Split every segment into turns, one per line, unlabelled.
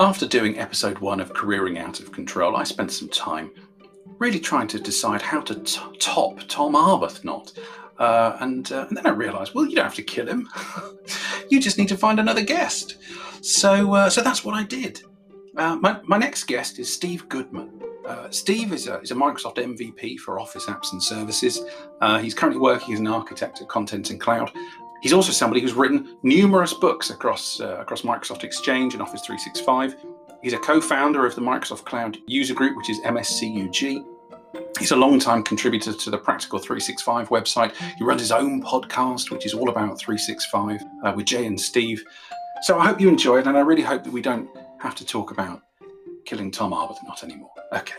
After doing episode one of Careering Out of Control, I spent some time really trying to decide how to t- top Tom Arbuthnot. Uh, and, uh, and then I realised, well, you don't have to kill him. you just need to find another guest. So, uh, so that's what I did. Uh, my, my next guest is Steve Goodman. Uh, Steve is a, is a Microsoft MVP for Office Apps and Services. Uh, he's currently working as an architect at Content and Cloud. He's also somebody who's written numerous books across across Microsoft Exchange and Office 365. He's a co-founder of the Microsoft Cloud User Group, which is MSCUG. He's a long-time contributor to the Practical 365 website. He runs his own podcast, which is all about 365 uh, with Jay and Steve. So I hope you enjoy it, and I really hope that we don't have to talk about killing Tom Arbuthnot anymore. Okay.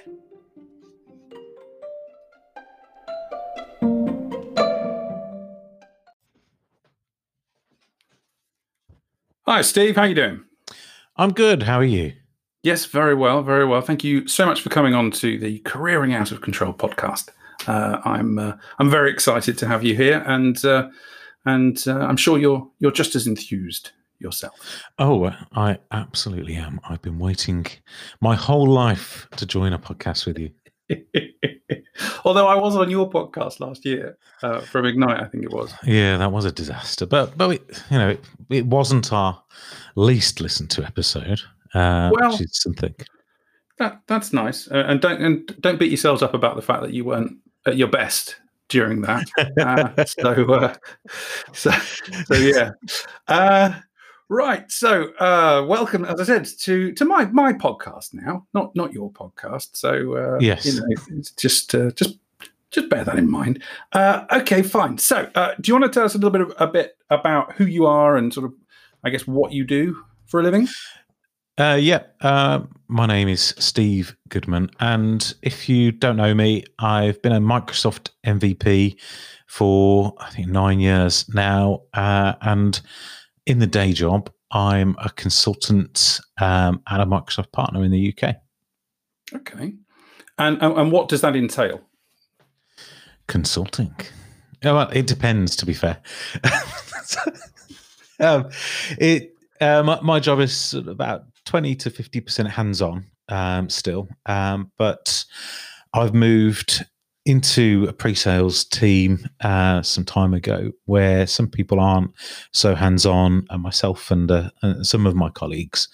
Hi, Steve. How you doing?
I'm good. How are you?
Yes, very well, very well. Thank you so much for coming on to the Careering Out of Control podcast. Uh, I'm uh, I'm very excited to have you here, and uh, and uh, I'm sure you're you're just as enthused yourself.
Oh, I absolutely am. I've been waiting my whole life to join a podcast with you.
Although I was on your podcast last year uh, from Ignite, I think it was.
Yeah, that was a disaster, but but we, you know it, it wasn't our least listened to episode. Uh, well, which is something.
That that's nice, uh, and don't and don't beat yourselves up about the fact that you weren't at your best during that. Uh, so, uh, so, so yeah. Right. So, uh, welcome, as I said, to to my my podcast now, not not your podcast. So, uh,
yes,
you know, just uh, just just bear that in mind. Uh, okay, fine. So, uh, do you want to tell us a little bit of, a bit about who you are and sort of, I guess, what you do for a living?
Uh, yeah, uh, my name is Steve Goodman, and if you don't know me, I've been a Microsoft MVP for I think nine years now, uh, and in the day job, I'm a consultant um, and a Microsoft partner in the UK.
Okay, and and what does that entail?
Consulting. Oh, well, it depends. To be fair, um, it uh, my, my job is about 20 to 50% hands on um, still. Um, but I've moved into a pre-sales team uh, some time ago where some people aren't so hands-on and myself and, uh, and some of my colleagues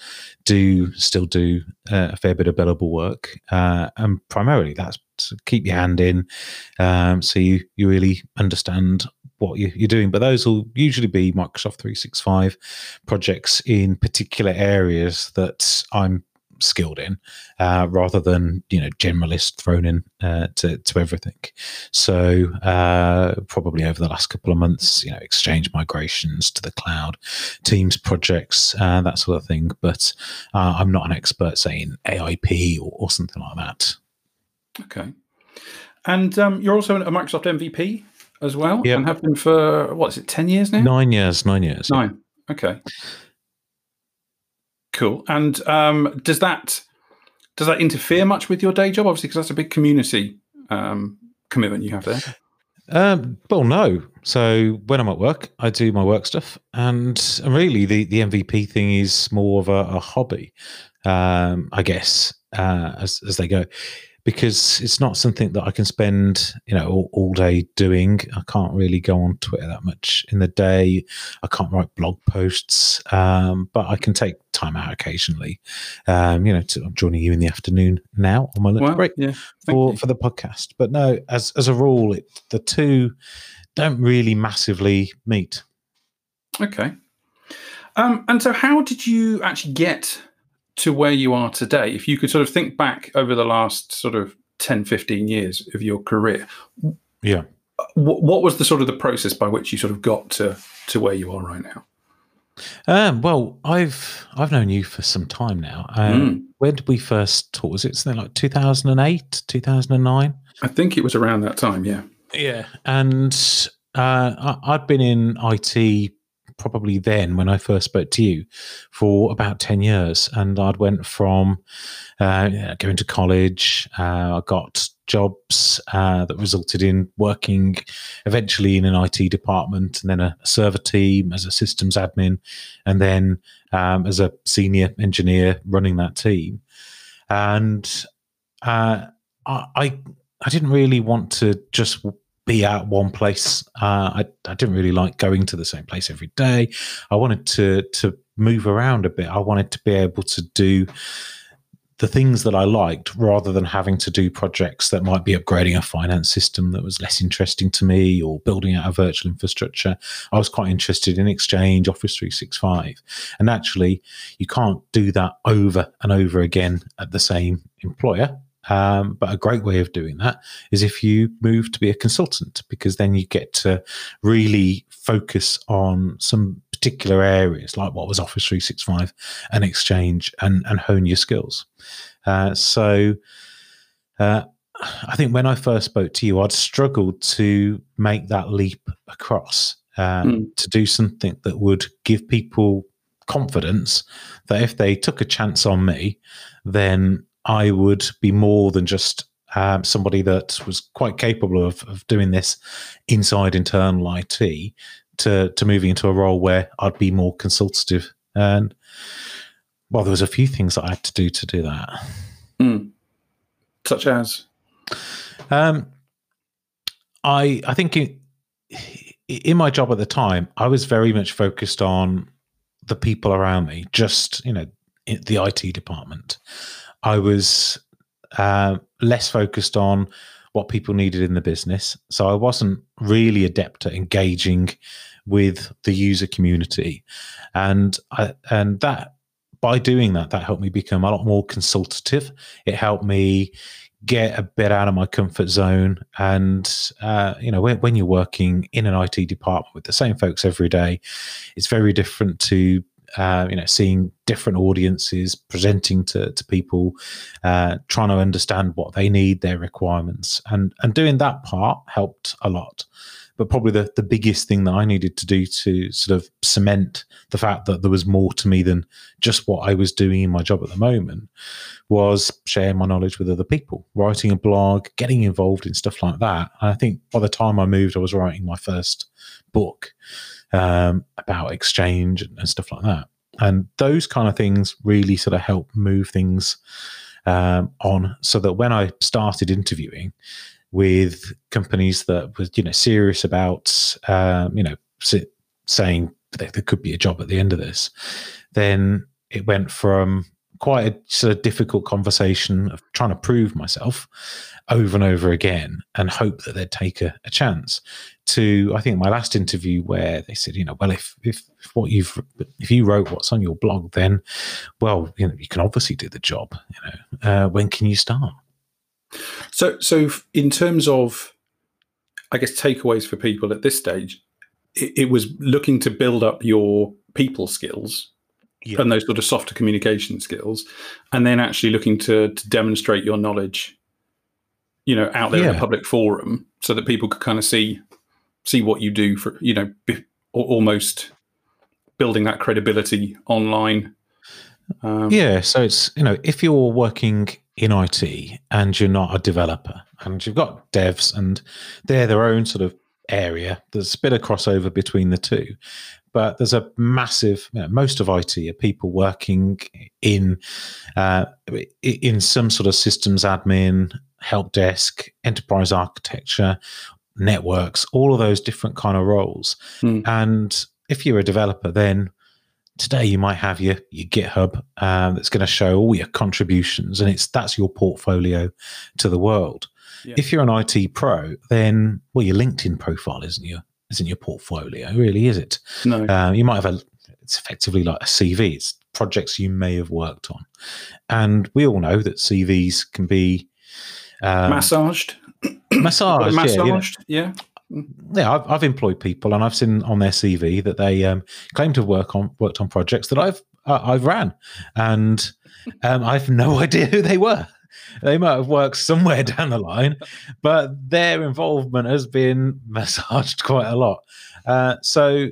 do still do uh, a fair bit of billable work uh, and primarily that's to keep your hand in um, so you you really understand what you, are doing. But those will usually be Microsoft 365 projects in particular areas that I'm skilled in, uh, rather than you know generalist thrown in uh, to to everything. So uh, probably over the last couple of months, you know, Exchange migrations to the cloud, Teams projects, uh, that sort of thing. But uh, I'm not an expert, say in AIP or, or something like that.
Okay. And um, you're also a Microsoft MVP as well,
yep.
and have been for what is it, ten years now?
Nine years, nine years.
Nine. Okay. Cool. And um, does that does that interfere much with your day job? Obviously, because that's a big community um, commitment you have there.
Um, well, no. So when I'm at work, I do my work stuff, and, really the, the MVP thing is more of a, a hobby, um, I guess, uh, as as they go because it's not something that I can spend, you know, all, all, day doing. I can't really go on Twitter that much in the day. I can't write blog posts, um, but I can take time out occasionally. Um, you know, to, I'm joining you in the afternoon now on my lunch well, break
yeah,
for
you.
for the podcast. But no, as as a rule, it, the two don't really massively meet.
Okay. Um, and so, how did you actually get to where you are today, if you could sort of think back over the last sort of 10, 15 years of your career,
yeah,
what, what was the sort of the process by which you sort of got to to where you are right now?
Um, well, I've I've known you for some time now. Um, mm. When did we first talk? Was it something like two thousand and eight, two thousand and nine?
I think it was around that time. Yeah.
Yeah, and uh, I, I'd been in IT probably then when I first spoke to you for about 10 years. And I'd went from uh, going to college, uh, I got jobs uh, that resulted in working eventually in an IT department and then a server team as a systems admin and then um, as a senior engineer running that team. And uh, I, I didn't really want to just be at one place. Uh, I, I didn't really like going to the same place every day. I wanted to to move around a bit. I wanted to be able to do the things that I liked rather than having to do projects that might be upgrading a finance system that was less interesting to me or building out a virtual infrastructure. I was quite interested in Exchange, Office 365. And actually, you can't do that over and over again at the same employer. Um, but a great way of doing that is if you move to be a consultant, because then you get to really focus on some particular areas, like what was Office 365 and Exchange, and, and hone your skills. Uh, so, uh, I think when I first spoke to you, I'd struggled to make that leap across um, mm. to do something that would give people confidence that if they took a chance on me, then I would be more than just um, somebody that was quite capable of, of doing this inside internal IT to to moving into a role where I'd be more consultative. And well, there was a few things that I had to do to do that.
Mm. Such as,
um, I I think in, in my job at the time, I was very much focused on the people around me, just you know, the IT department. I was uh, less focused on what people needed in the business. So I wasn't really adept at engaging with the user community, and I, and that by doing that, that helped me become a lot more consultative. It helped me get a bit out of my comfort zone. And, uh, you know, when, when, you're working in an IT department with the same folks every day, it's very different to uh, you know, seeing different audiences, presenting to, to people, uh, trying to understand what they need, their requirements, and and doing that part helped a lot. But probably the, the biggest thing that I needed to do to sort of cement the fact that there was more to me than just what I was doing in my job at the moment was sharing my knowledge with other people, writing a blog, getting involved in stuff like that. And I think by the time I moved, I was writing my first book um, about exchange and, stuff like that. And those kind of things really sort of help move things um, on so that when I started interviewing with companies that was, you know, serious about, um, you know, saying there could be a job at the end of this, then it went from quite a sort of difficult conversation of trying to prove myself over and over again and hope that they'd take a, a chance to I think my last interview where they said, you know, well, if, if if what you've if you wrote what's on your blog, then well, you know, you can obviously do the job. You know, uh, when can you start?
So, so in terms of, I guess takeaways for people at this stage, it, it was looking to build up your people skills. Yeah. And those sort of softer communication skills, and then actually looking to to demonstrate your knowledge, you know, out there yeah. in a public forum, so that people could kind of see see what you do for you know be, almost building that credibility online
um, yeah so it's you know if you're working in IT and you're not a developer and you've got devs and they're their own sort of area there's a bit of crossover between the two but there's a massive you know, most of IT are people working in uh, in some sort of systems admin help desk enterprise architecture networks, all of those different kind of roles. Mm. And if you're a developer, then today you might have your your GitHub um, that's going to show all your contributions, and it's that's your portfolio to the world. Yeah. If you're an IT pro, then well, your LinkedIn profile isn't your isn't your portfolio, really, is it?
No.
Uh, you might have a it's effectively like a CV. It's projects you may have worked on, and we all know that CVs can be
um, massaged
massage,
massaged, yeah.
Yeah, yeah I've, I've, employed people, and I've seen on their CV that they um, claim to work on worked on projects that I've uh, I've ran, and um, I've no idea who they were. They might have worked somewhere down the line, but their involvement has been massaged quite a lot. Uh, so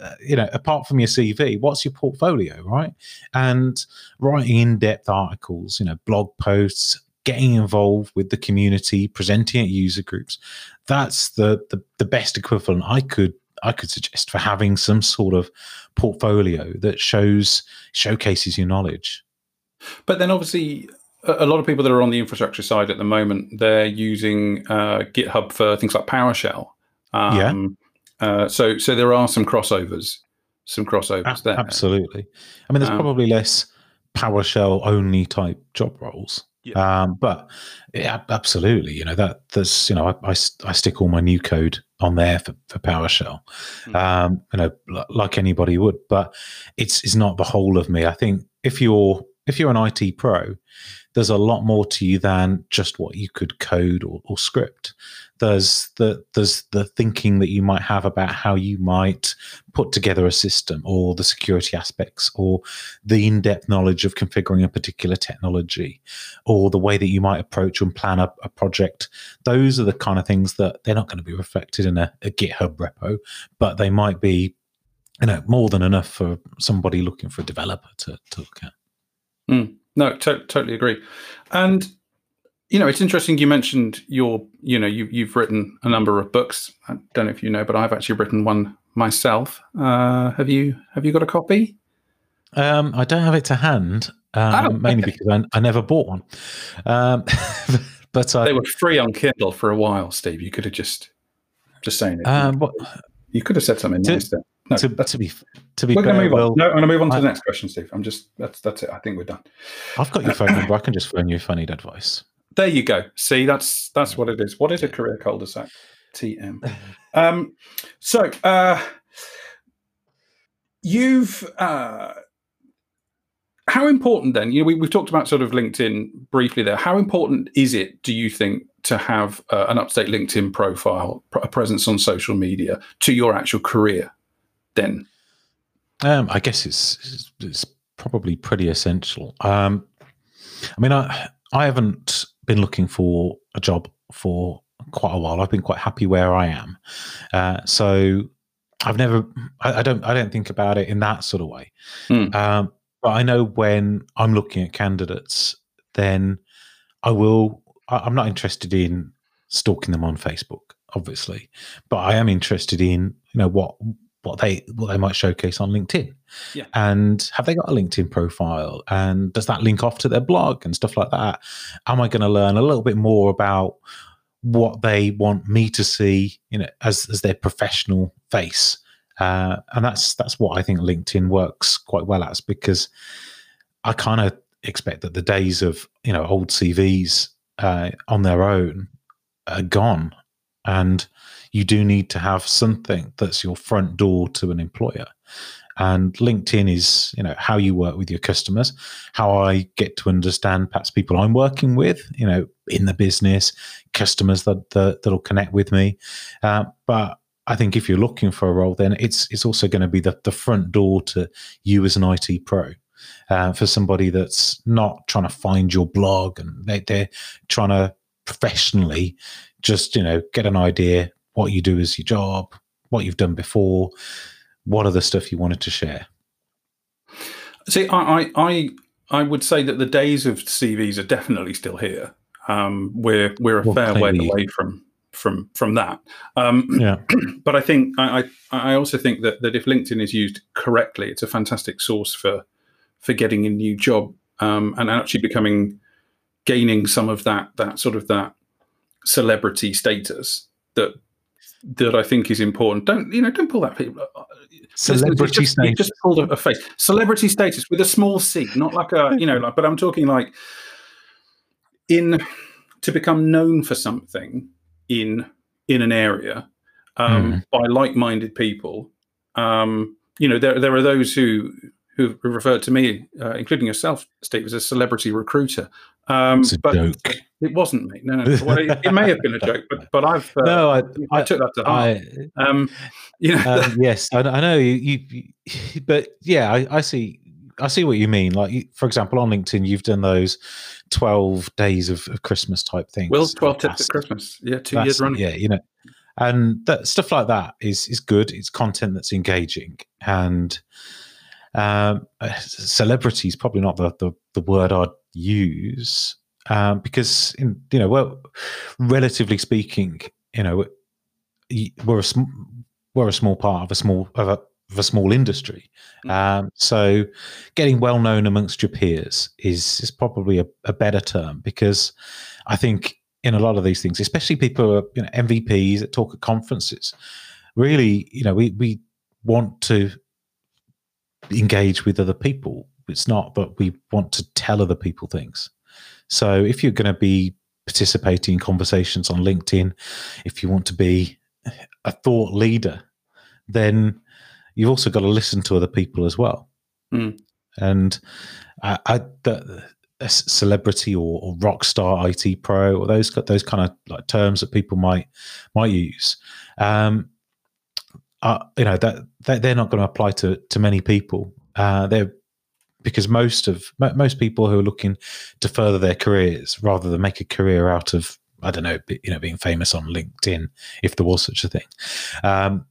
uh, you know, apart from your CV, what's your portfolio, right? And writing in-depth articles, you know, blog posts, getting involved with the community, presenting at user groups. That's the the, the best equivalent I could I could suggest for having some sort of portfolio that shows showcases your knowledge.
But then obviously a lot of people that are on the infrastructure side at the moment, they're using uh, GitHub for things like PowerShell. Um, yeah. Uh, so, so there are some crossovers, some crossovers a- there.
Absolutely. I mean, there's um, probably less PowerShell only type job roles. Yeah. Um, but yeah, absolutely, you know that there's you know I, I, I, stick all my new code on there for, for PowerShell, mm. um, you know like anybody would. But it's it's not the whole of me. I think if you're if you're an IT pro, there's a lot more to you than just what you could code or, or, script. There's the there's the thinking that you might have about how you might put together a system or the security aspects or the in-depth knowledge of configuring a particular technology or the way that you might approach and plan a, a project. Those are the kind of things that they're not going to be reflected in a, a GitHub repo, but they might be you know more than enough for somebody looking for a developer to, to look at.
Mm. No, to- totally agree. And you know, it's interesting. You mentioned your, you know, you, you've written a number of books. I don't know if you know, but I've actually written one myself. Uh, have you? Have you got a copy?
Um, I don't have it to hand, um, oh, mainly because I, I, never bought one. Um, but I,
they were free on Kindle for a while. Steve, you could have just just saying it. Um, what, you could have said something nice there.
No, to, to be to be
we're to move on. No, I'm going to move on to I, the next question, Steve. I'm just that's that's it. I think we're done.
I've got your phone number. I can just phone you if I need advice.
There you go. See, that's that's what it is. What is a career cul-de-sac? TM. Um, so uh, you've uh, how important then? You know, we, have talked about sort of LinkedIn briefly there. How important is it, do you think, to have uh, an up-to-date LinkedIn profile, a presence on social media to your actual career? Then?
Um, I guess it's, it's probably pretty essential. Um, I mean, I I haven't been looking for a job for quite a while. I've been quite happy where I am, uh, so I've never. I, I, don't. I don't think about it in that sort of way. Mm. Um, but I know when I'm looking at candidates, then I will. I, I'm not interested in stalking them on Facebook, obviously, but I am interested in you know what what they what they might showcase on LinkedIn. Yeah. And have they got a LinkedIn profile? And does that link off to their blog and stuff like that? Am I going to learn a little bit more about what they want me to see, you know, as as their professional face? Uh, and that's that's what I think LinkedIn works quite well as because I kind of expect that the days of you know old CVs uh, on their own are gone, and you do need to have something that's your front door to an employer. And LinkedIn is, you know, how you work with your customers, how I get to understand perhaps people I'm working with, you know, in the business, customers that, that that'll connect with me. Uh, but I think if you're looking for a role, then it's it's also going to be the, the front door to you as an IT pro. Uh, for somebody that's not trying to find your blog and they, they're trying to professionally just you know get an idea what you do as your job, what you've done before, what are the stuff you wanted to share?
See, I, I, I would say that the days of CVs are definitely still here. Um, we're we're a well, fair way away from from from that. Um, yeah. But I think I, I, I also think that that if LinkedIn is used correctly, it's a fantastic source for for getting a new job um, and actually becoming gaining some of that that sort of that celebrity status that that I think is important. Don't you know? Don't pull that. People, uh,
celebrity
just, status. just pulled a, a, face. Celebrity status with a small c, not like a you know. Like, but I'm talking like in to become known for something in in an area um, mm. by like-minded people. Um, you know, there there are those who who referred to me, uh, including yourself, Steve, as a celebrity recruiter.
Um, it's a but
joke. It wasn't me. No, no. Well, it, it, may have been a joke, but but I've uh, no, I, I, I, took that to heart. I, um,
you know, um, yes, I, I, know you, you, but yeah, I, see. I see what you mean. Like, for example, on LinkedIn, you've done those twelve days of, of Christmas type things.
Well, twelve tips at Christmas. Yeah, two years running.
Yeah, you know, and that stuff like that is is good. It's content that's engaging, and um, celebrity is probably not the, the, the word I'd use um, because in you know well, relatively speaking, you know we're a sm- we're a small part of a small of a, of a small industry. Mm. Um, so getting well known amongst your peers is is probably a, a better term because I think in a lot of these things, especially people who are you know, MVPs that talk at conferences, really, you know, we we want to engage with other people. It's not, that we want to tell other people things. So if you're going to be participating in conversations on LinkedIn, if you want to be a thought leader, then you've also got to listen to other people as well. Mm. And I, I the, a celebrity or, or rock star IT pro or those those kind of like terms that people might might use. Um, uh, you know that, that they're not going to apply to to many people. Uh, they're because most of most people who are looking to further their careers rather than make a career out of I don't know you know being famous on LinkedIn if there was such a thing. Um,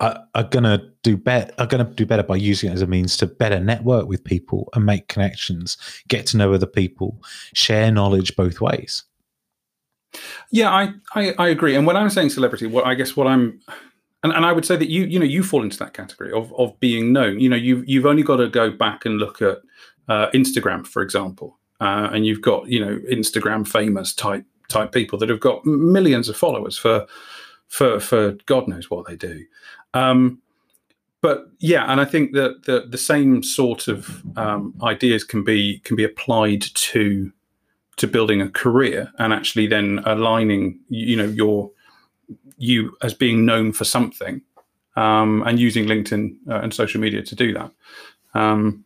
are, are gonna do better are gonna do better by using it as a means to better network with people and make connections, get to know other people, share knowledge both ways.
Yeah, I, I, I agree. And when I'm saying celebrity, what I guess what I'm and, and I would say that you you know you fall into that category of of being known. You know, you've you've only got to go back and look at uh, Instagram, for example, uh, and you've got you know Instagram famous type type people that have got millions of followers for for for God knows what they do. Um, but yeah, and I think that the the same sort of um, ideas can be can be applied to to building a career and actually then aligning you know your you as being known for something um, and using LinkedIn uh, and social media to do that. Um,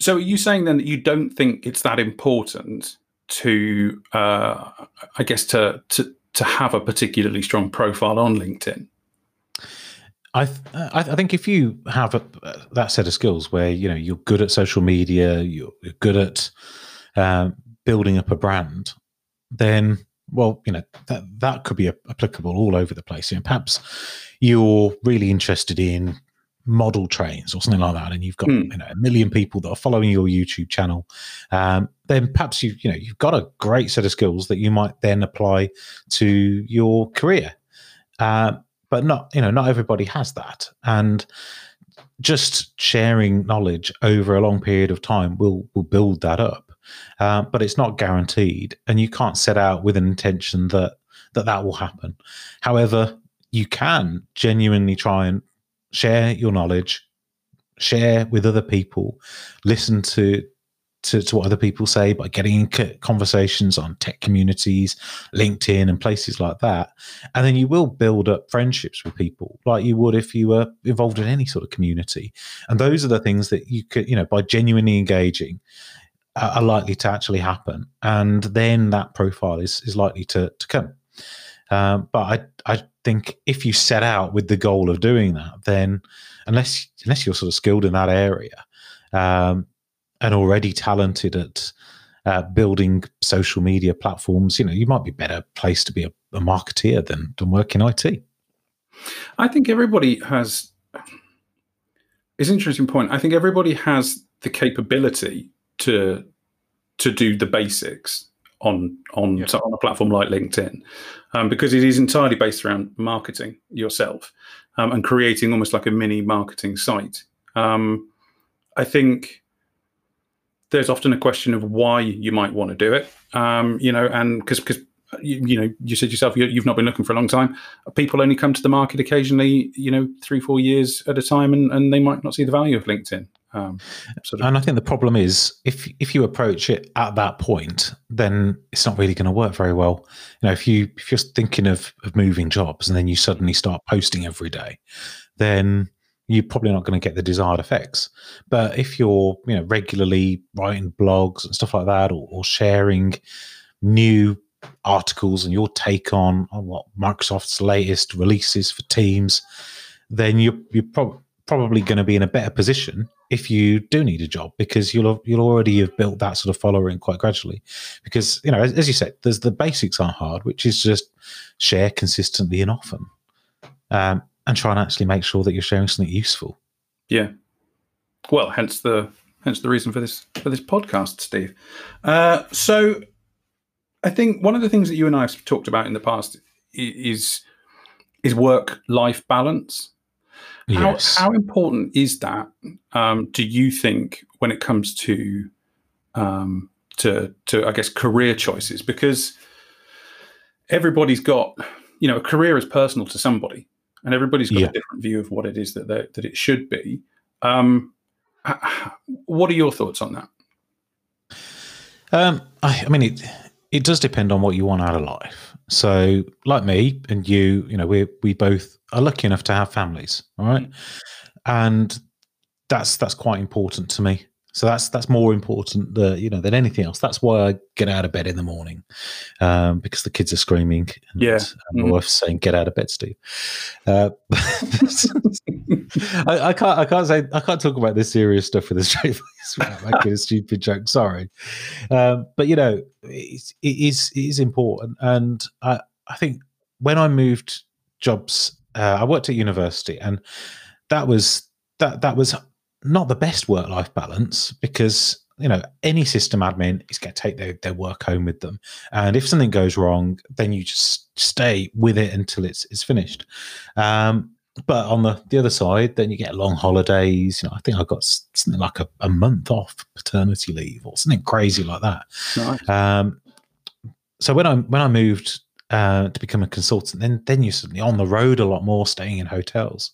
so, are you saying then that you don't think it's that important to, uh, I guess, to to to have a particularly strong profile on LinkedIn?
I, th- I think if you have a, that set of skills where you know you're good at social media, you're, good at um, building up a brand, then well, you know that that could be applicable all over the place. You know, perhaps you're really interested in model trains or something like that, and you've got mm. you know a million people that are following your YouTube channel. Um, then perhaps you you know you've got a great set of skills that you might then apply to your career. Uh, but not you know not everybody has that, and just sharing knowledge over a long period of time will will build that up. Uh, but it's not guaranteed, and you can't set out with an intention that that that will happen. However, you can genuinely try and share your knowledge, share with other people, listen to to, to what other people say by getting in conversations on tech communities, LinkedIn, and places like that. And then you will build up friendships with people like you would if you were involved in any sort of community. And those are the things that you could, you know, by genuinely engaging, are likely to actually happen, and then that profile is is likely to to come. Um, but I I think if you set out with the goal of doing that, then unless unless you're sort of skilled in that area um, and already talented at uh, building social media platforms, you know, you might be better placed to be a, a marketeer than than work in IT.
I think everybody has. It's an interesting point. I think everybody has the capability to to do the basics on on yeah. on a platform like LinkedIn, um, because it is entirely based around marketing yourself um, and creating almost like a mini marketing site. Um, I think there's often a question of why you might want to do it, um, you know, and because because you, you, know you said yourself you, have not been looking for a long time. People only come to the market occasionally, you know, three four years at a time, and, and they might not see the value of LinkedIn. Um,
sort of. And I think the problem is if if you approach it at that point, then it's not really going to work very well. You know, if you if you're thinking of, of moving jobs and then you suddenly start posting every day, then you're probably not going to get the desired effects. But if you're you know regularly writing blogs and stuff like that, or, or sharing new articles and your take on, on what Microsoft's latest releases for Teams, then you're you're probably probably going to be in a better position if you do need a job because you'll you'll already have built that sort of following quite gradually. Because you know, as, as you said, there's the basics aren't hard, which is just share consistently and often, um, and try and actually make sure that you're sharing something useful.
Yeah. Well, hence the hence the reason for this for this podcast, Steve. Uh, so, I think one of the things that you and I have talked about in the past is is work life balance.
Yes.
How, how important is that? Um, do you think when it comes to um, to to I guess career choices? Because everybody's got you know a career is personal to somebody, and everybody's got
Yeah.
a different view of what it is that that it should be. Um, what are your thoughts on that?
Um, I, I mean, it it does depend on what you want out of life. So, like me and you, you know, we we both are lucky enough to have families, all right, mm. and that's that's quite important to me. So that's that's more important, the you know, than anything else. That's why I get out of bed in the morning, um, because the kids are screaming. And,
Yeah.
and my
Mhm.
wife's saying, "Get out of bed, Steve." Uh, I, I can't. I can't say. I can't talk about this serious stuff with a straight face without making a stupid joke. Sorry, um, but you know, it's, it is it is important, and I I think when I moved jobs, uh, I worked at university, and that was that that was not the best work life balance because you know any system admin is going to take their, their work home with them. And if something goes wrong then you just stay with it until it's it's finished. Um, but on the, the other side then you get long holidays. You know i think i got something like a, a month off paternity leave or something crazy like that.
Nice.
um, so when I when I moved uh, to become a consultant, then then you're suddenly on the road a lot more, staying in hotels,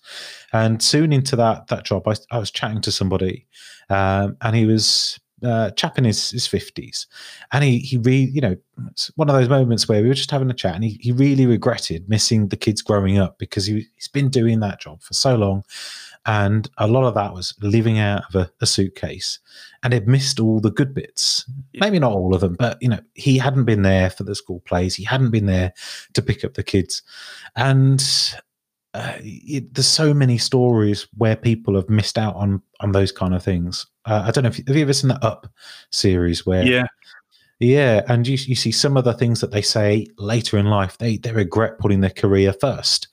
and soon into that that job, I, I was chatting to somebody, um, and he was. Uh, chap in his, his 50s and he he really you know it's one of those moments where we were just having a chat and he, he really regretted missing the kids growing up because he, he's been doing that job for so long and a lot of that was living out of a, a suitcase and he'd missed all the good bits
Yeah.
maybe not all of them but you know he hadn't been there for the school plays he hadn't been there to pick up the kids and uh, it, there's so many stories where people have missed out on on those kind of things uh, i don't know if have you ever seen the up series where
Yeah.
yeah, and you you see some of the things that they say later in life. They they regret putting their career first.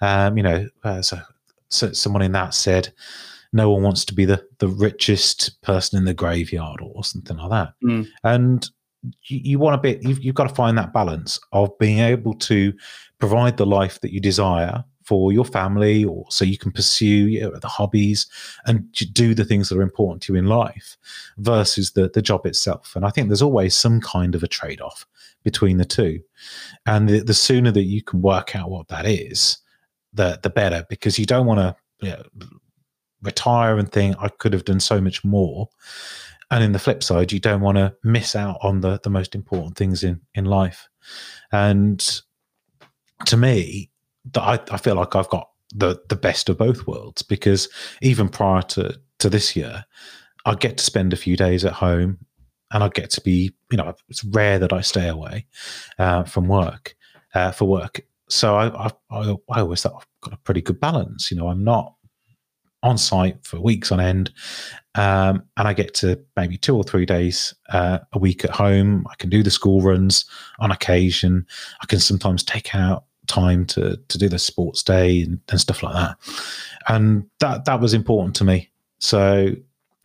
Um, you know, uh, so, so someone in that said, "No one wants to be the the richest person in the graveyard" or something like that.
Mm.
And you, you want a bit. You've you've got to find that balance of being able to provide the life that you desire for your family, or so you can pursue you know, the hobbies and do the things that are important to you in life versus the the job itself. And I think there's always some kind of a trade off between the two. And the, the sooner that you can work out what that is, the the better, because you don't want to you know, retire and think I could have done so much more. And in the flip side, you don't want to miss out on the the most important things in in life. And to me, I, I feel like I've got the the best of both worlds because even prior to to this year, I get to spend a few days at home, and I get to be you know it's rare that I stay away uh, from work uh, for work. So I, I I I always thought I've got a pretty good balance. You know, I'm not on site for weeks on end, um, and I get to maybe two or three days uh, a week at home. I can do the school runs on occasion. I can sometimes take out time to to do the sports day and, and stuff like that. And that that was important to me. So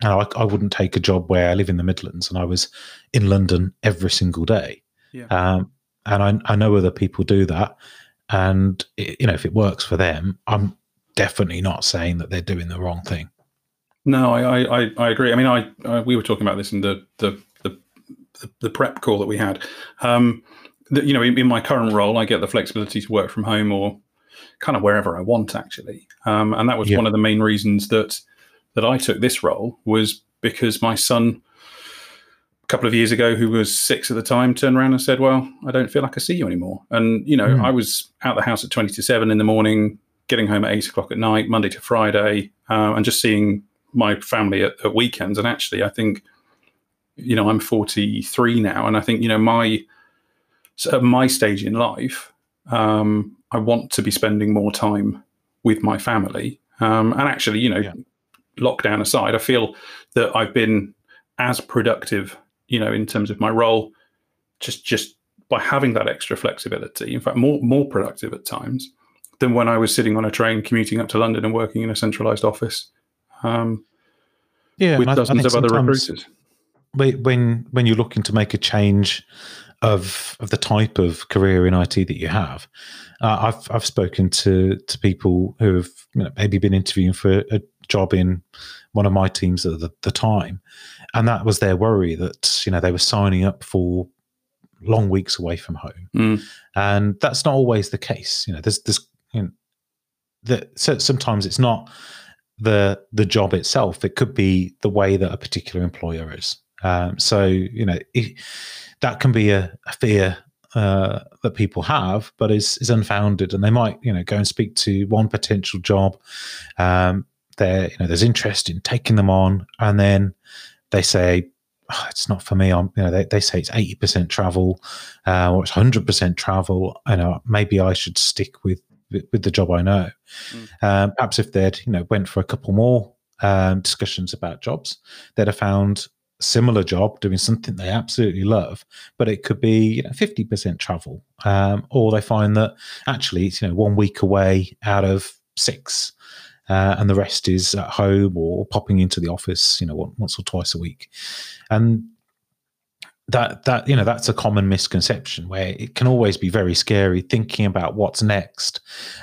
you know, I, I wouldn't take a job where I live in the Midlands and I was in London every single day.
Yeah.
Um, and I, I know other people do that. And it, you know, if it works for them, I'm definitely not saying that they're doing the wrong thing.
No, I, I, I- agree. I mean, I, I we were talking about this in the the the, the, the prep call that we had. Um, that you know, in, in my current role, I get the flexibility to work from home or kind of wherever I want, actually. Um, and that was
Yeah.
one of the main reasons that that I took this role was because my son, a couple of years ago, who was six at the time, turned around and said, "Well, I don't feel like I see you anymore." And you know,
Mm.
I was out the house at twenty to seven in the morning, getting home at eight o'clock at night, Monday to Friday, uh, and just seeing my family at, at weekends. And actually, I think, you know, I'm 43 now, and I think, you know, my so at my stage in life, um, I want to be spending more time with my family. Um, and actually, you know, yeah. lockdown aside, I feel that I've been as productive, you know, in terms of my role, just just by having that extra flexibility. In fact, more more productive at times than when I was sitting on a train commuting up to London and working in a centralised office. Um,
yeah,
with dozens of other recruiters.
When when you're looking to make a change of of the type of career in IT that you have, uh, I've I've spoken to to people who have you know, maybe been interviewing for a job in one of my teams at the, the time, and that was their worry that you know they were signing up for long weeks away from home,
mm.
and that's not always the case. You know, there's there's you know, that so sometimes it's not the the job itself. It could be the way that a particular employer is. Um, so you know it, that can be a, a fear uh, that people have, but is is unfounded, and they might you know go and speak to one potential job. Um, there you know there's interest in taking them on, and then they say oh, it's not for me. I'm you know they, they say it's eighty percent travel uh, or it's hundred percent travel. You know maybe I should stick with with the job I know. Mm. Um, perhaps if they'd you know went for a couple more um, discussions about jobs, they'd have found similar job doing something they absolutely love, but it could be you know fifty percent travel, um, or they find that actually it's you know one week away out of six. Uh, and the rest is at home or popping into the office, you know, once or twice a week. And that that you know that's a common misconception where it can always be very scary thinking about what's next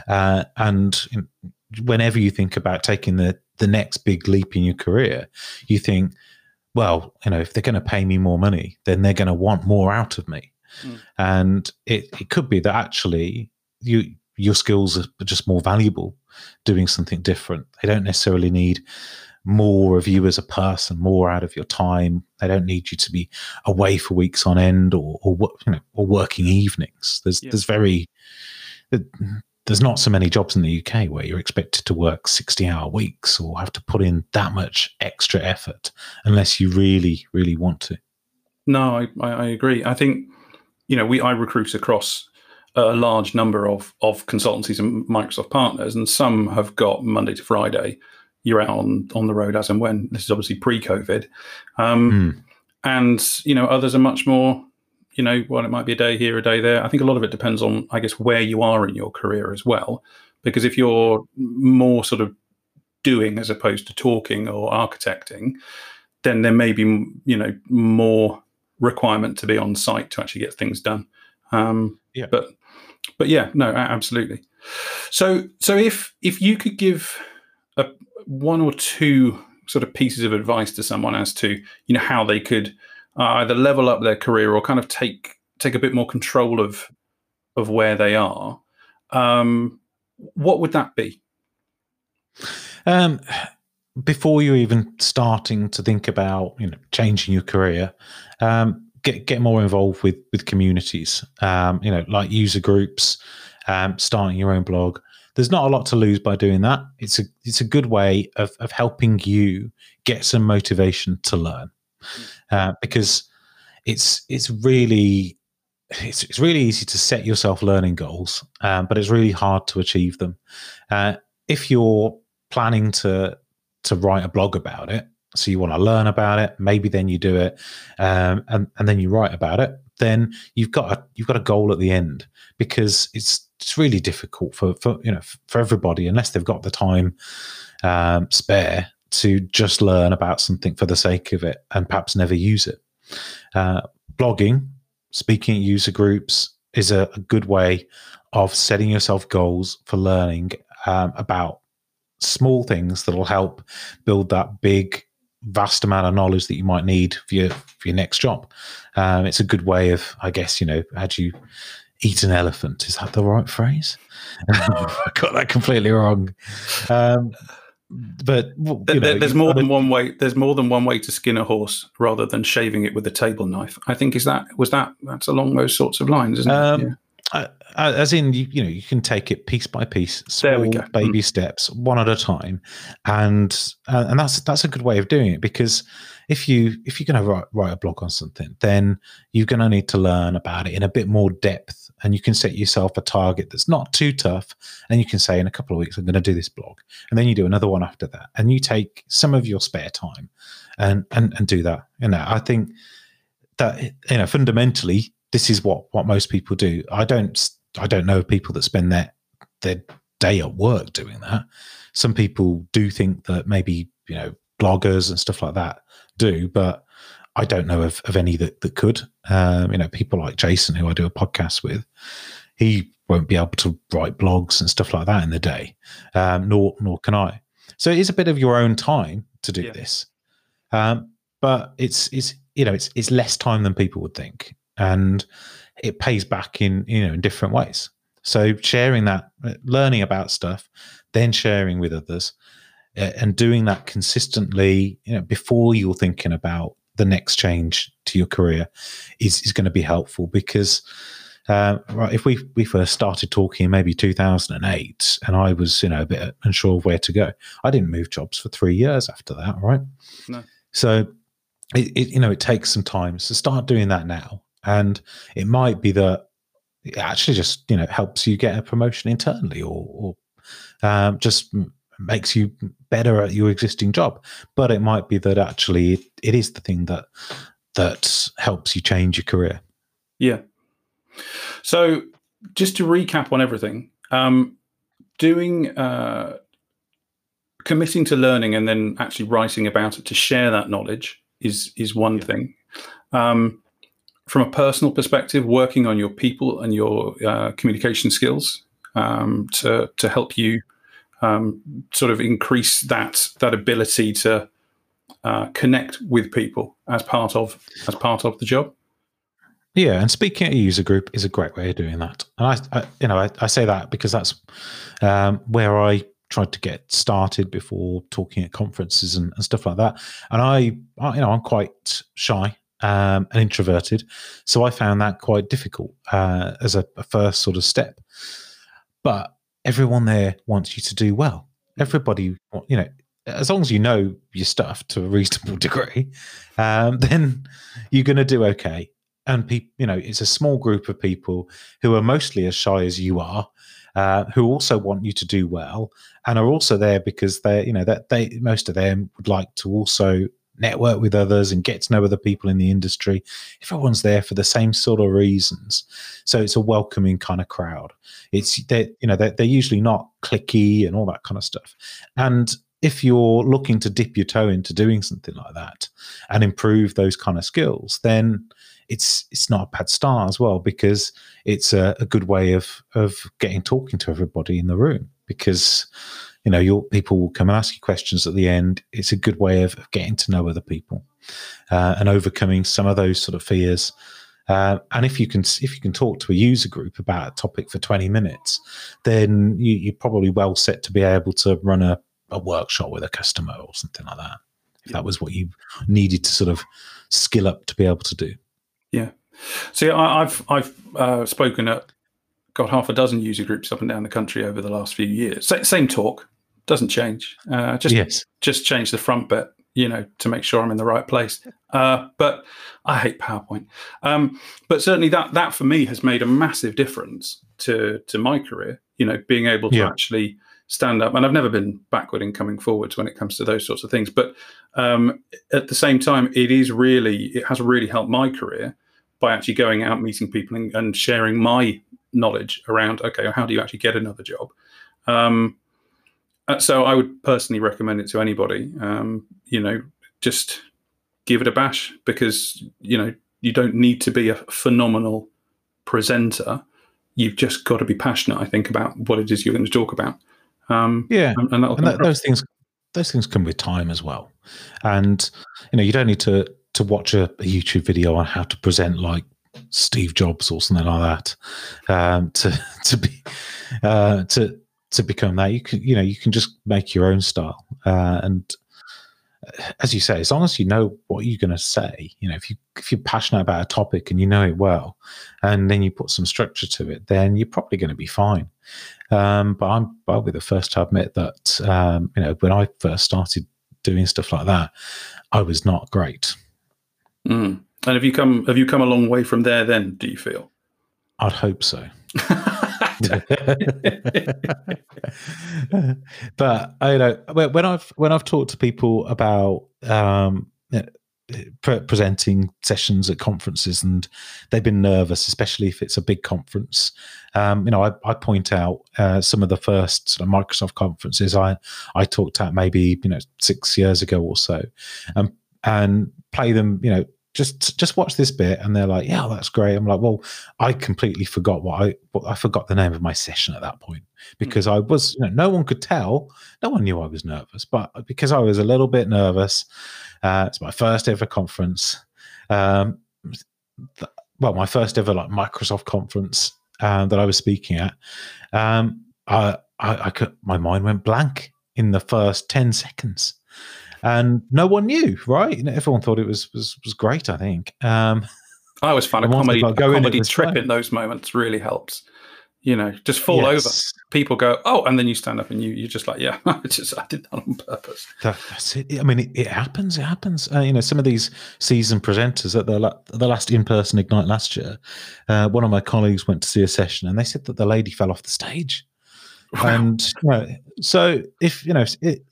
uh, and whenever you think about taking the the next big leap in your career you think well you know if they're going to pay me more money then they're going to want more out of me mm. and it, it could be that actually you your skills are just more valuable doing something different they don't necessarily need more of you as a person, more out of your time. They don't need you to be away for weeks on end or, or you know, or working evenings. There's yeah. there's very there's not so many jobs in the UK where you're expected to work 60 hour weeks or have to put in that much extra effort unless you really really want to.
No, I, I agree. I think you know we I recruit across a large number of of consultancies and Microsoft partners, and some have got Monday to Friday you're out on on the road as and when. This is obviously pre-COVID, um, mm. and you know others are much more. You know, well, it might be a day here, a day there. I think a lot of it depends on, I guess, where you are in your career as well. Because if you're more sort of doing as opposed to talking or architecting, then there may be, you know, more requirement to be on site to actually get things done. Um,
yeah.
But, but yeah, no, absolutely. So, so if if you could give a, one or two sort of pieces of advice to someone as to you know how they could uh, either level up their career or kind of take take a bit more control of of where they are um, what would that be
um, before you're even starting to think about you know changing your career um, get get more involved with with communities um, you know like user groups um, starting your own blog there's not a lot to lose by doing that. It's a it's a good way of of helping you get some motivation to learn, uh, because it's it's really it's, it's really easy to set yourself learning goals, um, but it's really hard to achieve them. Uh, if you're planning to to write a blog about it, so you want to learn about it, maybe then you do it, um, and and then you write about it. Then you've got a you've got a goal at the end because it's it's really difficult for, for you know for everybody unless they've got the time um, spare to just learn about something for the sake of it and perhaps never use it. Uh, blogging, speaking at user groups is a, a, good way of setting yourself goals for learning um, about small things that will help build that big vast amount of knowledge that you might need for your for your next job. Um, it's a good way of, I guess, you know, as you eat an elephant. Is that the right phrase? I got that completely wrong. Um, but know,
there's more than one way. There's more than one way to skin a horse, rather than shaving it with a table knife. I think is that was that that's along those sorts of lines, isn't um, it? Yeah.
Uh, as in, you, you know, you can take it piece by piece, small baby mm. steps, one at a time, and uh, and that's that's a good way of doing it because if you if you're going to write, write a blog on something, then you're going to need to learn about it in a bit more depth. And you can set yourself a target that's not too tough. And you can say in a couple of weeks i'm going to do this blog. And then you do another one after that. And you take some of your spare time and and, and do that. You know i think that you know fundamentally this is what what most people do i don't i don't know people that spend their their day at work doing that some people do think that maybe you know bloggers and stuff like that do but I don't know of, of any that, that could. Um, you know, people like Jason, who I do a podcast with, he won't be able to write blogs and stuff like that in the day, um, nor nor can I. So it is a bit of your own time to do yeah. this, um, but it's it's you know it's it's less time than people would think, and it pays back in you know in different ways. So sharing that, learning about stuff, then sharing with others, uh, and doing that consistently, you know, before you're thinking about the next change to your career is, is going to be helpful because uh, right, if we we first started talking maybe 2008 and I was you know a bit unsure of where to go, I didn't move jobs for three years after that, right? No. So it, it you know it takes some time. So start doing that now, and it might be that it actually just you know helps you get a promotion internally or, or um, just makes you better at your existing job. But it might be that actually it, it is the thing that that helps you change your career.
Yeah. So just to recap on everything, um, doing uh, committing to learning and then actually writing about it to share that knowledge is is one yeah. thing. Um, from a personal perspective, working on your people and your uh, communication skills um, to to help you um, sort of increase that that ability to uh, connect with people as part of as part of the job.
Yeah, and speaking at a user group is a great way of doing that. And I, I you know, I, I, say that because that's um, where I tried to get started before talking at conferences and, and stuff like that. And I, I, you know, I'm quite shy um, and introverted, so I found that quite difficult uh, as a, a first sort of step. But everyone there wants you to do well. Everybody, you know, as long as you know your stuff to a reasonable degree, um, then you're going to do okay. And people, you know, it's a small group of people who are mostly as shy as you are, uh, who also want you to do well, and are also there because they, you know, that they most of them would like to also network with others and get to know other people in the industry. Everyone's there for the same sort of reasons, so it's a welcoming kind of crowd. It's they, you know, they're, they're usually not clicky and all that kind of stuff. And if you're looking to dip your toe into doing something like that and improve those kind of skills, then it's it's not a bad start as well because it's a, a good way of of getting talking to everybody in the room because you know, your people will come and ask you questions at the end. It's a good way of, getting to know other people uh, and overcoming some of those sort of fears. Uh, and if you can if you can talk to a user group about a topic for 20 minutes, then you, are probably well set to be able to run a, a workshop with a customer or something like that. If that was what you needed to sort of skill up to be able to do.
Yeah. See, I, have I've uh, spoken at got half a dozen user groups up and down the country over the last few years. same talk, doesn't change. Uh, just yes. just change the front bit, you know, to make sure I'm in the right place. Uh, but I hate PowerPoint. Um, but certainly that that for me has made a massive difference to to my career. You know, being able to yeah. actually stand up, and I've never been backward in coming forwards when it comes to those sorts of things. But um, at the same time, it is really it has really helped my career by actually going out meeting people and, and sharing my knowledge around okay, how do you actually get another job? Um, uh, so I would personally recommend it to anybody. Um, you know, just give it a bash because you know you don't need to be a phenomenal presenter. You've just got to be passionate. I think about what it is you're going to talk about.
Um, yeah, and, and, and that, those things those things come with time as well. And you know, you don't need to to watch a, a YouTube video on how to present like Steve Jobs or something like that um, to to be uh, to to become that. You can, you know, you can just make your own style. Uh, and as you say, as long as you know what you're going to say, you know, if you if you're passionate about a topic and you know it well, and then you put some structure to it, then you're probably going to be fine. Um, but I'm I'll be the first to admit that um, you know when I first started doing stuff like that, I was not great.
Mm. And have you come have you come a long way from there? Then do you feel?
I'd hope so. but I you know when I've when I've talked to people about um, pre- presenting sessions at conferences and they've been nervous, especially if it's a big conference. Um, you know, I, I point out uh, some of the first sort of Microsoft conferences I I talked at maybe you know six years ago or so, um, and play them. You know, just just watch this bit and they're like yeah that's great. I'm like well i completely forgot what i what, i forgot the name of my session at that point because mm. i was you know, no one could tell. No one knew i was nervous but because i was a little bit nervous uh, it's my first ever conference um, th- well my first ever like microsoft conference uh, that i was speaking at um, I, I, I could my mind went blank in the first 10 seconds and no one knew, right? everyone thought it was was was great. I think. Um,
I always find a comedy, a comedy trip in those moments really helps. You know, just fall yes. over. People go, oh, and then you stand up and you you're just like, yeah, I just I did that on purpose.
That, that's it. I mean, it, it happens. It happens. Uh, you know, some of these season presenters at the the last in person Ignite last year, uh, one of my colleagues went to see a session and they said that the lady fell off the stage. Wow. And you know, so if you know it,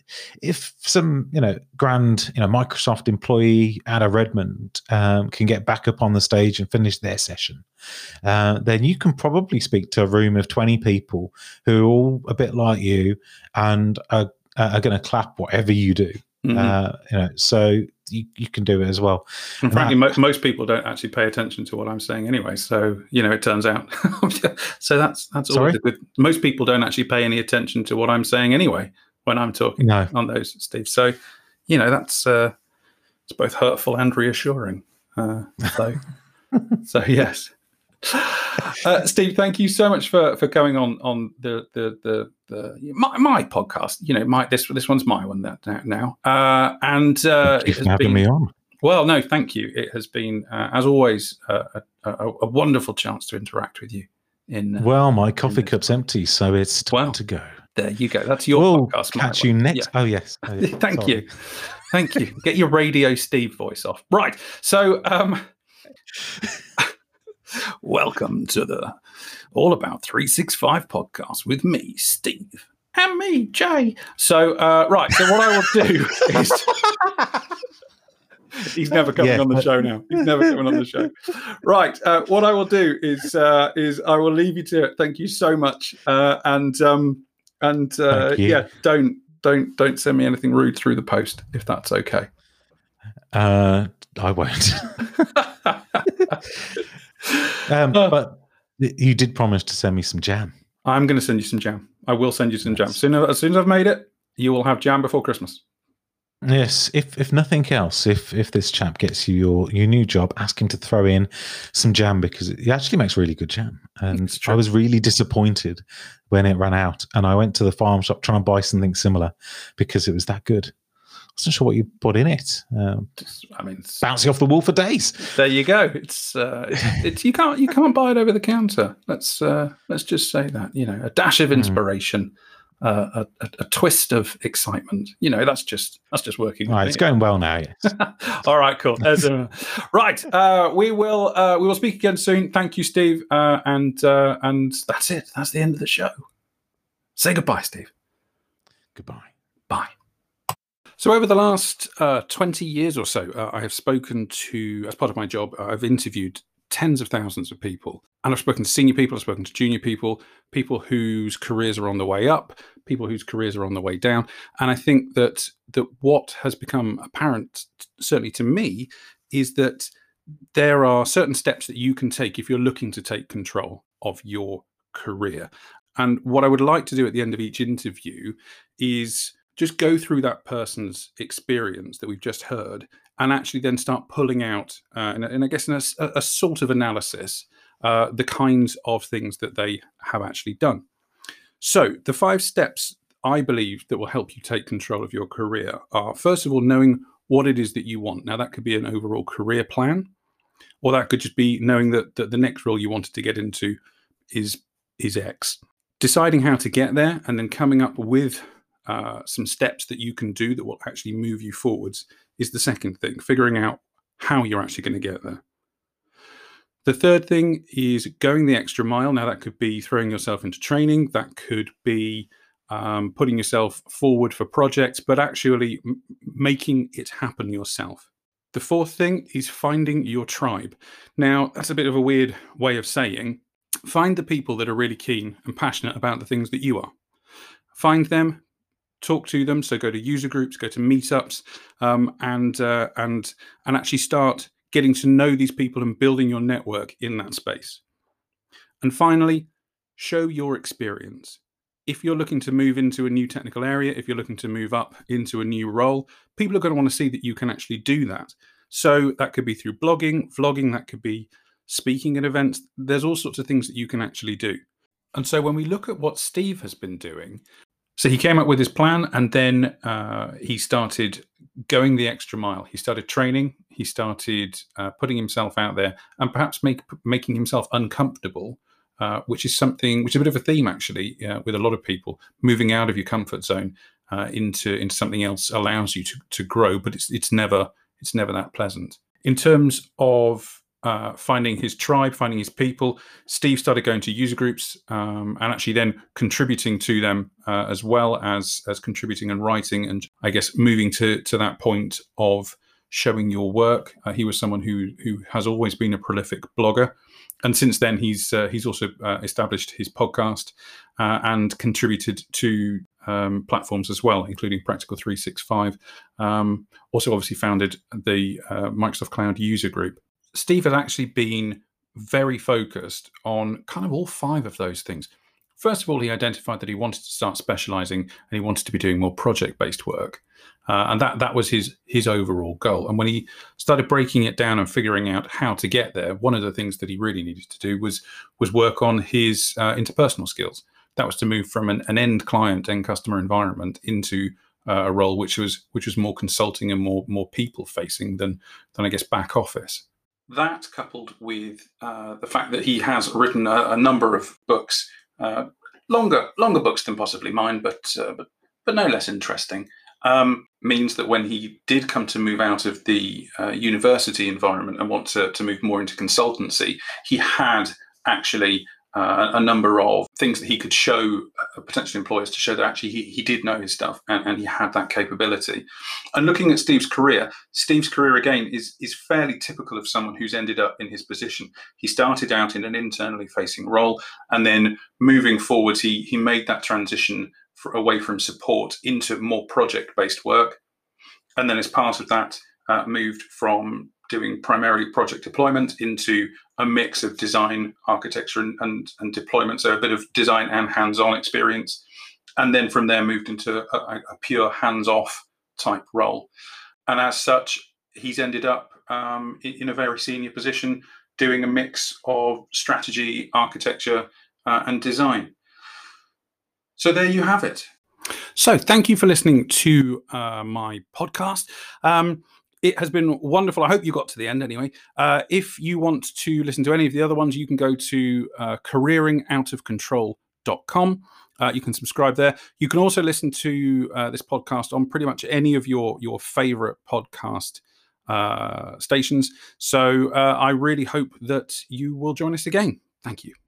if some you know grand you know Microsoft employee Ada Redmond um, can get back up on the stage and finish their session, uh, then you can probably speak to a room of twenty people who are all a bit like you and are, are going to clap whatever you do. Mm-hmm. Uh, you know, so you, you can do it as well.
And frankly, that, mo- most people don't actually pay attention to what I'm saying anyway. So you know, it turns out. so that's that's all. Good. Most people don't actually pay any attention to what I'm saying anyway when I'm talking no. on those, Steve. So, you know, that's uh, it's both hurtful and reassuring. Uh, so, so yes. Uh, Steve, thank you so much for for coming on on the the the, the my, my podcast. You know, my this this one's my one that now. Uh, and uh,
you for having been, me on.
Well, no, thank you. It has been, uh, as always, uh, a, a, a, wonderful chance to interact with you. In
uh, well, my coffee cup's empty, so it's time to go.
There you go. That's your
we'll podcast. Catch you next. Yeah. Oh yes. Oh,
yes. Thank Sorry. you. Thank you. Get your radio Steve voice off. Right. So, um, welcome to the All About 365 podcast with me, Steve, and me, Jay. So, uh, right. So, what I will do is. He's never coming yeah. on the show now. He's never coming on the show. Right. Uh, what I will do is uh, is I will leave you to it. Thank you so much. Uh, and um, and uh, yeah, don't don't don't send me anything rude through the post if that's okay.
Uh, I won't. um, uh, but you did promise to send me some jam.
I'm going to send you some jam. I will send you some jam. Soon, as soon as I've made it, you will have jam before Christmas.
Yes, if if nothing else, if if this chap gets you your your new job, ask him to throw in some jam because he actually makes really good jam. And I was really disappointed when it ran out, and I went to the farm shop trying to buy something similar because it was that good. I wasn't sure what you put in it. Um, I mean, bouncing off the wall for days.
There you go. It's, uh, it's, it's you can't you can't buy it over the counter. Let's uh, let's just say that you know a dash of hmm. inspiration. Mm uh, a, a, twist of excitement. You know, that's just that's just working.
Right, it's going well now. Yes.
All right, cool. A, right, uh, we will uh, we will speak again soon. Thank you, Steve, uh, and uh, and that's it. That's the end of the show. Say goodbye, Steve.
Goodbye.
Bye. So, over the last uh, 20 years or so, uh, I have spoken to, as part of my job, I've interviewed tens of thousands of people. And I've spoken to senior people, I've spoken to junior people, people whose careers are on the way up, people whose careers are on the way down. And I think that that what has become apparent, certainly to me, is that there are certain steps that you can take if you're looking to take control of your career. And what I would like to do at the end of each interview is just go through that person's experience that we've just heard and actually then start pulling out, uh, and, and, I guess in a, a sort of analysis, uh, the kinds of things that they have actually done. So, the five steps I believe that will help you take control of your career are first of all, knowing what it is that you want. Now, that could be an overall career plan, or that could just be knowing that, that the next role you wanted to get into is is X. Deciding how to get there and then coming up with uh, some steps that you can do that will actually move you forwards is the second thing, figuring out how you're actually going to get there. The third thing is going the extra mile. Now, that could be throwing yourself into training, that could be um, putting yourself forward for projects, but actually m- making it happen yourself. The fourth thing is finding your tribe. Now, that's a bit of a weird way of saying find the people that are really keen and passionate about the things that you are. Find them, talk to them. So go to user groups, go to meetups, um, and uh, and and actually start getting to know these people and building your network in that space. And finally, show your experience. If you're looking to move into a new technical area, if you're looking to move up into a new role, people are going to want to see that you can actually do that. So that could be through blogging, vlogging, that could be speaking at events. There's all sorts of things that you can actually do. And so when we look at what Steve has been doing, so he came up with his plan and then uh, he started going the extra mile. He started training, he started uh, putting himself out there and perhaps make, making himself uncomfortable, uh, which is something, which is a bit of a theme actually uh, with a lot of people. Moving out of your comfort zone uh, into, into something else allows you to, to grow, but it's, it's, never, it's never that pleasant. In terms of uh, finding his tribe, finding his people. Steve started going to user groups um, and actually then contributing to them uh, as well as as contributing and writing, and I guess moving to to that point of showing your work. Uh, he was someone who who has always been a prolific blogger, and since then he's uh, he's also uh, established his podcast uh, and contributed to um, platforms as well, including Practical 365. Um, also, obviously, founded the Microsoft Cloud User Group. Steve has actually been very focused on kind of all five of those things. First of all, he identified that he wanted to start specializing and he wanted to be doing more project-based work, uh, and that that was his his overall goal. And when he started breaking it down and figuring out how to get there, one of the things that he really needed to do was was work on his uh, interpersonal skills. That was to move from an, an end client, end customer environment into uh, a role which was which was more consulting and more more people facing than than I guess back office that coupled with uh, the fact that he has written a, a number of books, uh, longer longer books than possibly mine, but uh, but but no less interesting, um, means that when he did come to move out of the uh, university environment and want to, to move more into consultancy, he had actually uh, a number of things that he could show uh, potential employers to show that actually he, he did know his stuff and, and, he had that capability. And looking at Steve's career, Steve's career again is is fairly typical of someone who's ended up in his position. He started out in an internally facing role, and then moving forward, he he made that transition for, away from support into more project based work, and then as part of that, uh, moved from doing primarily project deployment into a mix of design, architecture, and, and, and deployment. So a bit of design and hands on experience. And then from there, moved into a, a pure hands off type role. And as such, he's ended up um, in, in, a very senior position doing a mix of strategy, architecture, uh, and design. So there you have it. So, thank you for listening to uh, my podcast. Um, it has been wonderful. I hope you got to the end anyway. Uh, if you want to listen to any of the other ones, you can go to uh, careeringoutofcontrol.com. Uh, you can subscribe there. You can also listen to uh, this podcast on pretty much any of your your favorite podcast uh, stations. So uh, I really hope that you will join us again. Thank you.